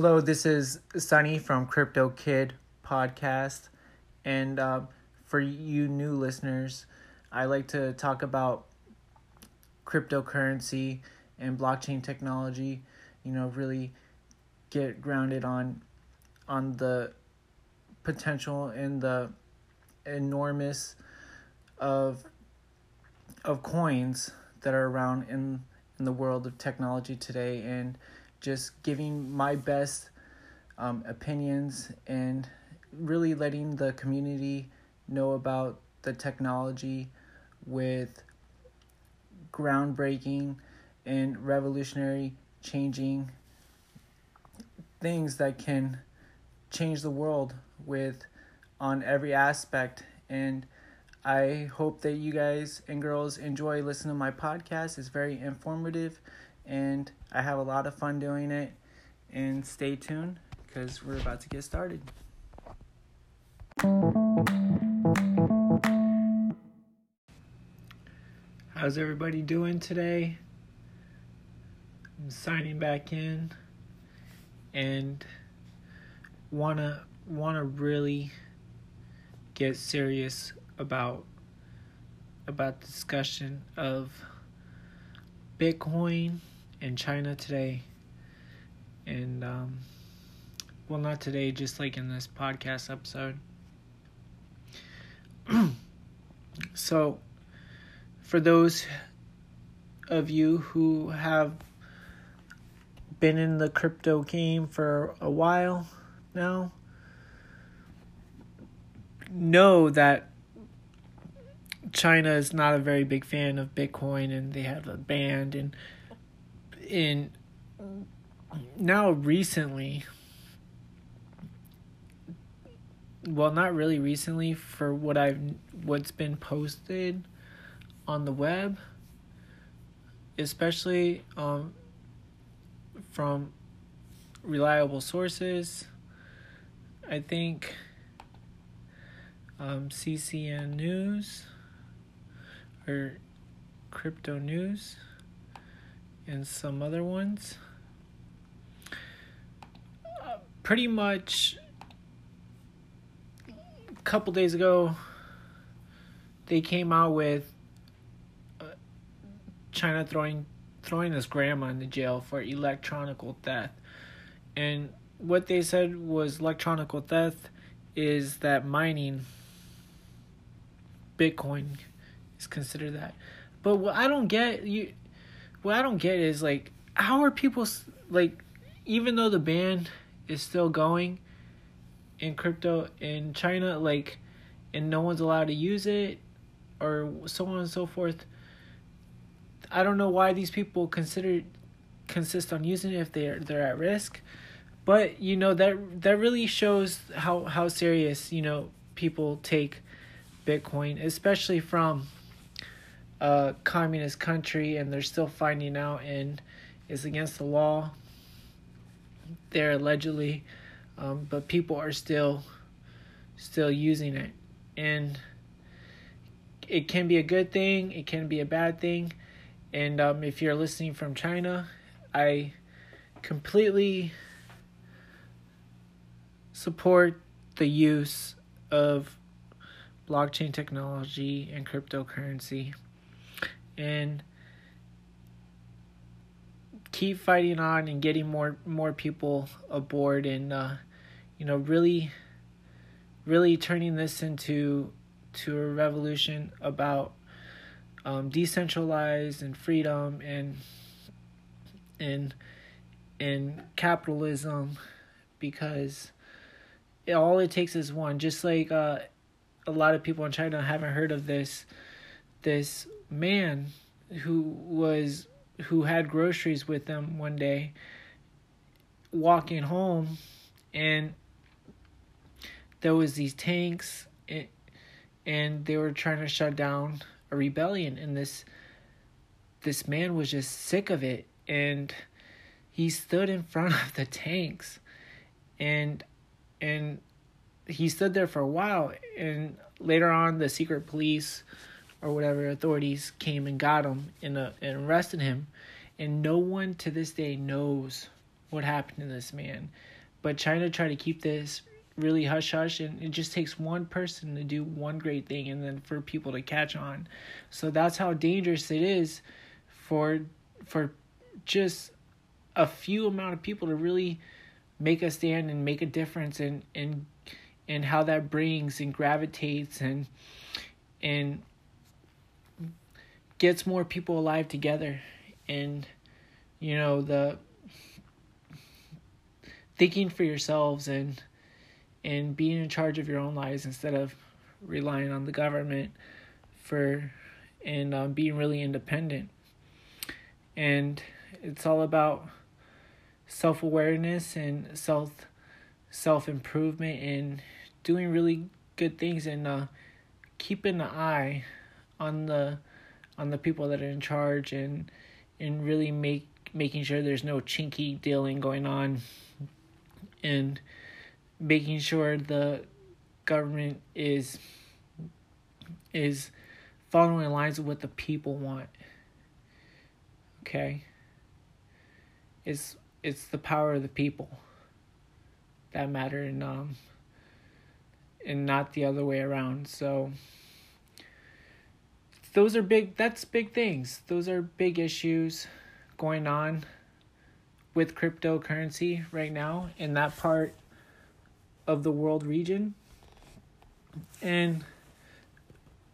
Hello, this is Sunny from Crypto Kid Podcast. And uh, for you new listeners, I like to talk about cryptocurrency and blockchain technology, you know, really get grounded on on the potential and the enormous of of coins that are around in in the world of technology today and just giving my best um, opinions and really letting the community know about the technology with groundbreaking and revolutionary changing things that can change the world with on every aspect and I hope that you guys and girls enjoy listening to my podcast. It's very informative and I have a lot of fun doing it. And stay tuned because we're about to get started. How's everybody doing today? I'm signing back in and wanna wanna really get serious about about discussion of Bitcoin in China today. And um well not today, just like in this podcast episode. so for those of you who have been in the crypto game for a while now know that China is not a very big fan of Bitcoin and they have a band and in now recently well not really recently for what I've what's been posted on the web especially um from reliable sources I think um CCN News or Crypto News and some other ones. Uh, pretty much a couple days ago, they came out with uh, China throwing throwing his grandma in the jail for electronical theft. And what they said was electronical theft is that mining Bitcoin is considered that. But what I don't get you what I don't get is like how are people like even though the ban is still going in crypto in China like and no one's allowed to use it or so on and so forth I don't know why these people consider consist on using it if they're they're at risk. But you know that that really shows how how serious you know people take bitcoin especially from a communist country and they're still finding out and it's against the law. There allegedly um, but people are still still using it. And it can be a good thing it can be a bad thing. And um, if you're listening from china i completely support the use of blockchain technology and cryptocurrency and keep fighting on and getting more more people aboard and uh, you know really really turning this into to a revolution about um, decentralized and freedom and and and capitalism because it, all it takes is one. Just like uh, a lot of people in China haven't heard of this this man who was who had groceries with them one day walking home and there was these tanks and, and they were trying to shut down a rebellion and this this man was just sick of it and he stood in front of the tanks and and he stood there for a while and later on the secret police or whatever authorities came and got him and, uh, and arrested him and no one to this day knows what happened to this man. But China tried to keep this really hush hush and it just takes one person to do one great thing and then for people to catch on. So that's how dangerous it is for for just a few amount of people to really make a stand and make a difference and and and how that brings and gravitates and and gets more people alive together. And you know the thinking for yourselves and and being in charge of your own lives instead of relying on the government for and um, being really independent. And it's all about self-awareness and self self-improvement and doing really good things and uh, keeping an eye on the on the people that are in charge and and really make making sure there's no chinky dealing going on and making sure the government is is following lines of what the people want. Okay? It's it's the power of the people that matter and um and not the other way around. So those are big that's big things. Those are big issues going on with cryptocurrency right now in that part of the world region. And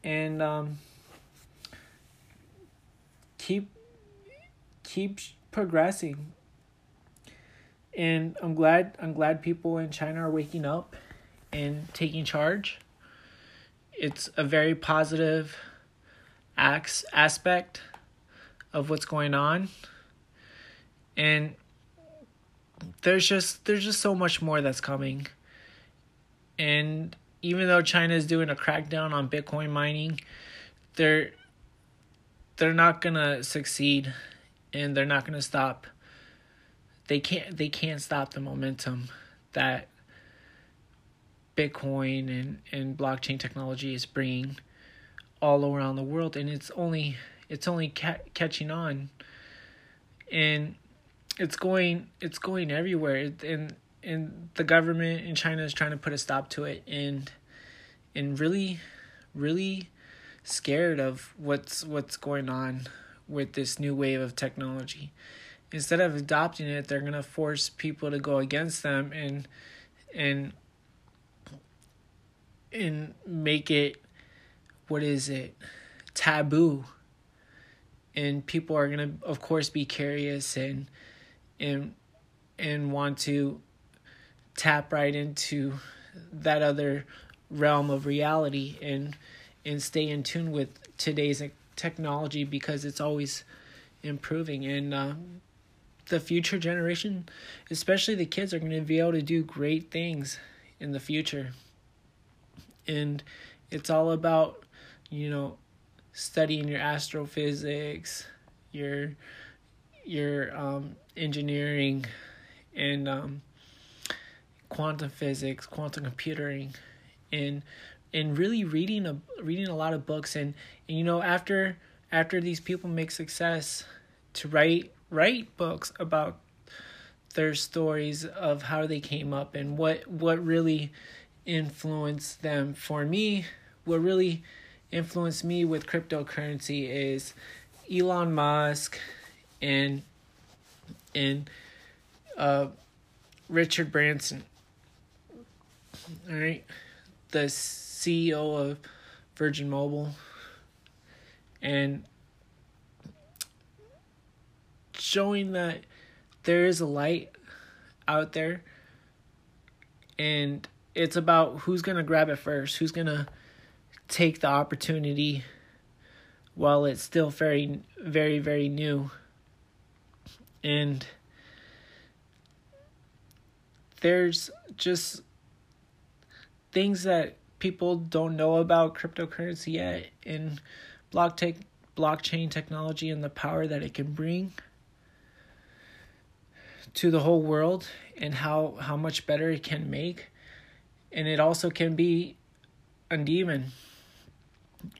and um keep keep progressing. And I'm glad I'm glad people in China are waking up and taking charge. It's a very positive acts aspect of what's going on. And there's just there's just so much more that's coming. And even though China is doing a crackdown on Bitcoin mining, they're they're not gonna succeed and they're not gonna stop they can't they can't stop the momentum that Bitcoin and and blockchain technology is bringing all around the world, and it's only it's only ca- catching on, and it's going it's going everywhere, and and the government in China is trying to put a stop to it, and and really, really scared of what's what's going on with this new wave of technology. Instead of adopting it, they're gonna force people to go against them and and and make it what is it? Taboo. And people are going to of course be curious and and and want to tap right into that other realm of reality and and stay in tune with today's technology because it's always improving. And uh, the future generation, especially the kids, are going to be able to do great things in the future. And it's all about, you know, studying your astrophysics, your your um, engineering, and um, quantum physics, quantum computing, and and really reading a reading a lot of books. And, and you know after after these people make success to write write books about their stories of how they came up and what what really influenced them for me what really influenced me with cryptocurrency is Elon Musk and and uh, Richard Branson. All right the CEO of Virgin Mobile. And showing that there is a light out there and it's about who's going to grab it first, who's going to take the opportunity while it's still very very very new. And there's just things that people don't know about cryptocurrency yet and block tech, blockchain technology and the power that it can bring to the whole world and how how much better it can make and it also can be a demon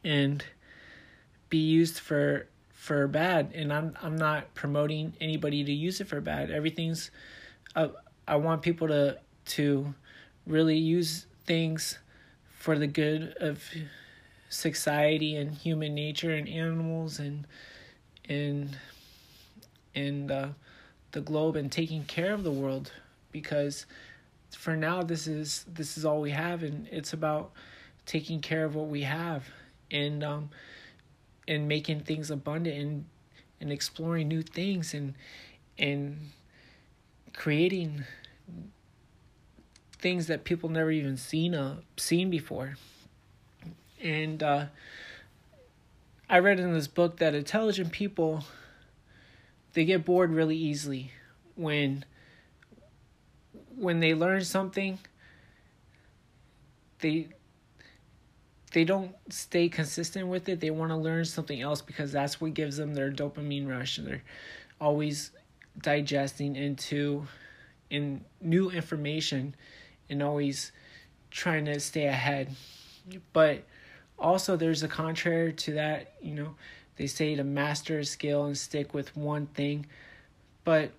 and be used for for bad. And I'm I'm not promoting anybody to use it for bad. Everything's uh, I want people to to really use things for the good of society and human nature and animals and and and uh, the globe and taking care of the world. Because for now this is this is all we have and it's about taking care of what we have and um and making things abundant and and exploring new things and and creating things that people never even seen uh seen before. And uh I read in this book that intelligent people they get bored really easily when when they learn something they they don't stay consistent with it they want to learn something else because that's what gives them their dopamine rush and they're always digesting into in new information and always trying to stay ahead. But also there's a contrary to that you know they say to master a skill and stick with one thing but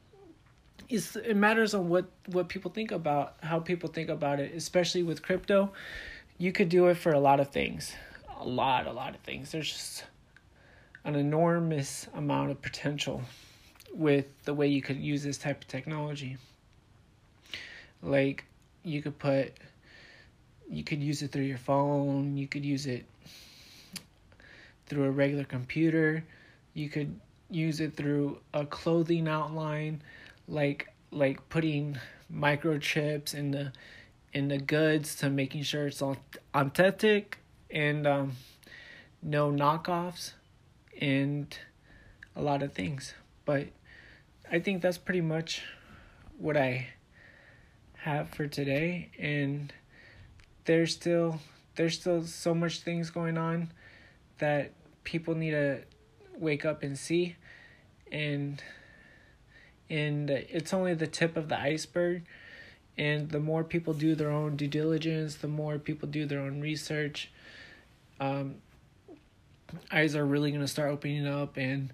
it's, it matters on what what people think about how people think about it especially with crypto you could do it for a lot of things. A lot a lot of things. There's just an enormous amount of potential with the way you could use this type of technology. Like you could put you could use it through your phone you could use it through a regular computer you could use it through a clothing outline like like putting microchips in the in the goods to making sure it's authentic and um, no knockoffs and a lot of things. But i think that's pretty much what i have for today. And there's still there's still so much things going on that people need to wake up and see. And and it's only the tip of the iceberg and the more people do their own due diligence the more people do their own research um, eyes are really going to start opening up and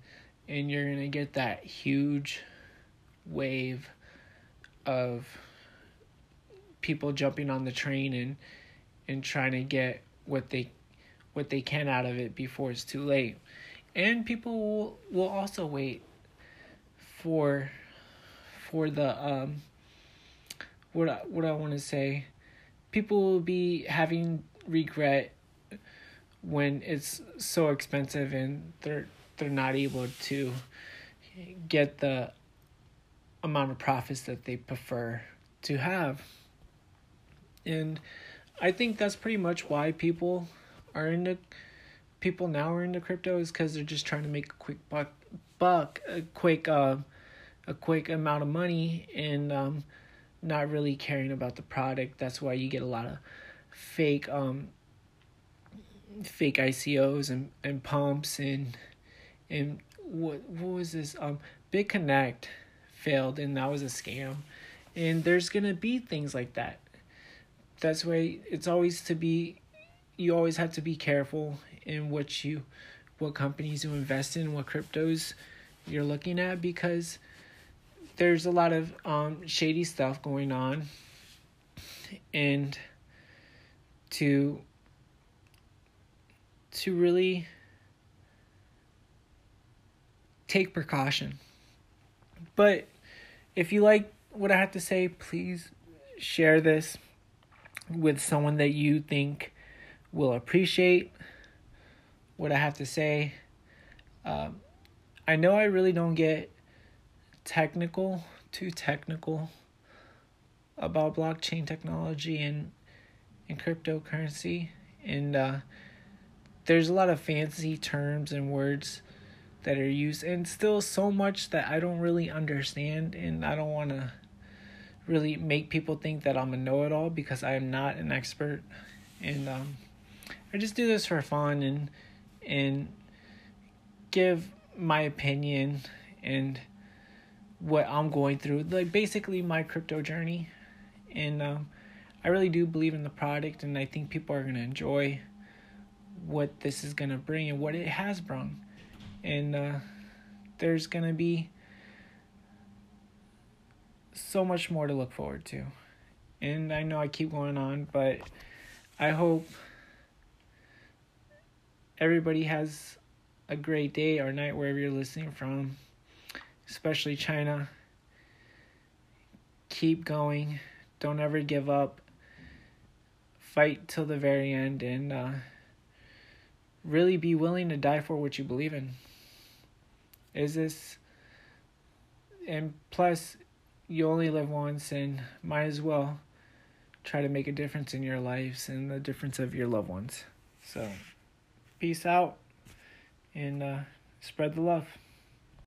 and you're going to get that huge wave of people jumping on the train and and trying to get what they what they can out of it before it's too late. And people will, will also wait for for the um what I, what I want to say. People will be having regret when it's so expensive and they're they're not able to get the amount of profits that they prefer to have. And I think that's pretty much why people are into people now are into crypto is because they're just trying to make a quick buck, buck a quick uh, a quick amount of money and um, not really caring about the product. That's why you get a lot of fake um fake ICOs and, and pumps and and what what was this? Um BitConnect failed and that was a scam. And there's gonna be things like that. That's why it's always to be you always have to be careful in what you what companies you invest in what cryptos you're looking at because there's a lot of um, shady stuff going on and to to really take precaution but if you like what i have to say please share this with someone that you think will appreciate what I have to say. Um, I know I really don't get technical, too technical about blockchain technology and and cryptocurrency, and uh, there's a lot of fancy terms and words that are used, and still so much that I don't really understand, and I don't want to really make people think that I'm a know-it-all because I am not an expert, and um, I just do this for fun and and give my opinion and what I'm going through, like basically my crypto journey. And um, I really do believe in the product, and I think people are gonna enjoy what this is gonna bring and what it has brought. And uh, there's gonna be so much more to look forward to. And I know I keep going on, but I hope everybody has a great day or night wherever you're listening from, especially China. Keep going. Don't ever give up. Fight till the very end and uh, really be willing to die for what you believe in. Is this. And plus, you only live once and might as well try to make a difference in your lives and the difference of your loved ones. So, peace out and uh, spread the love.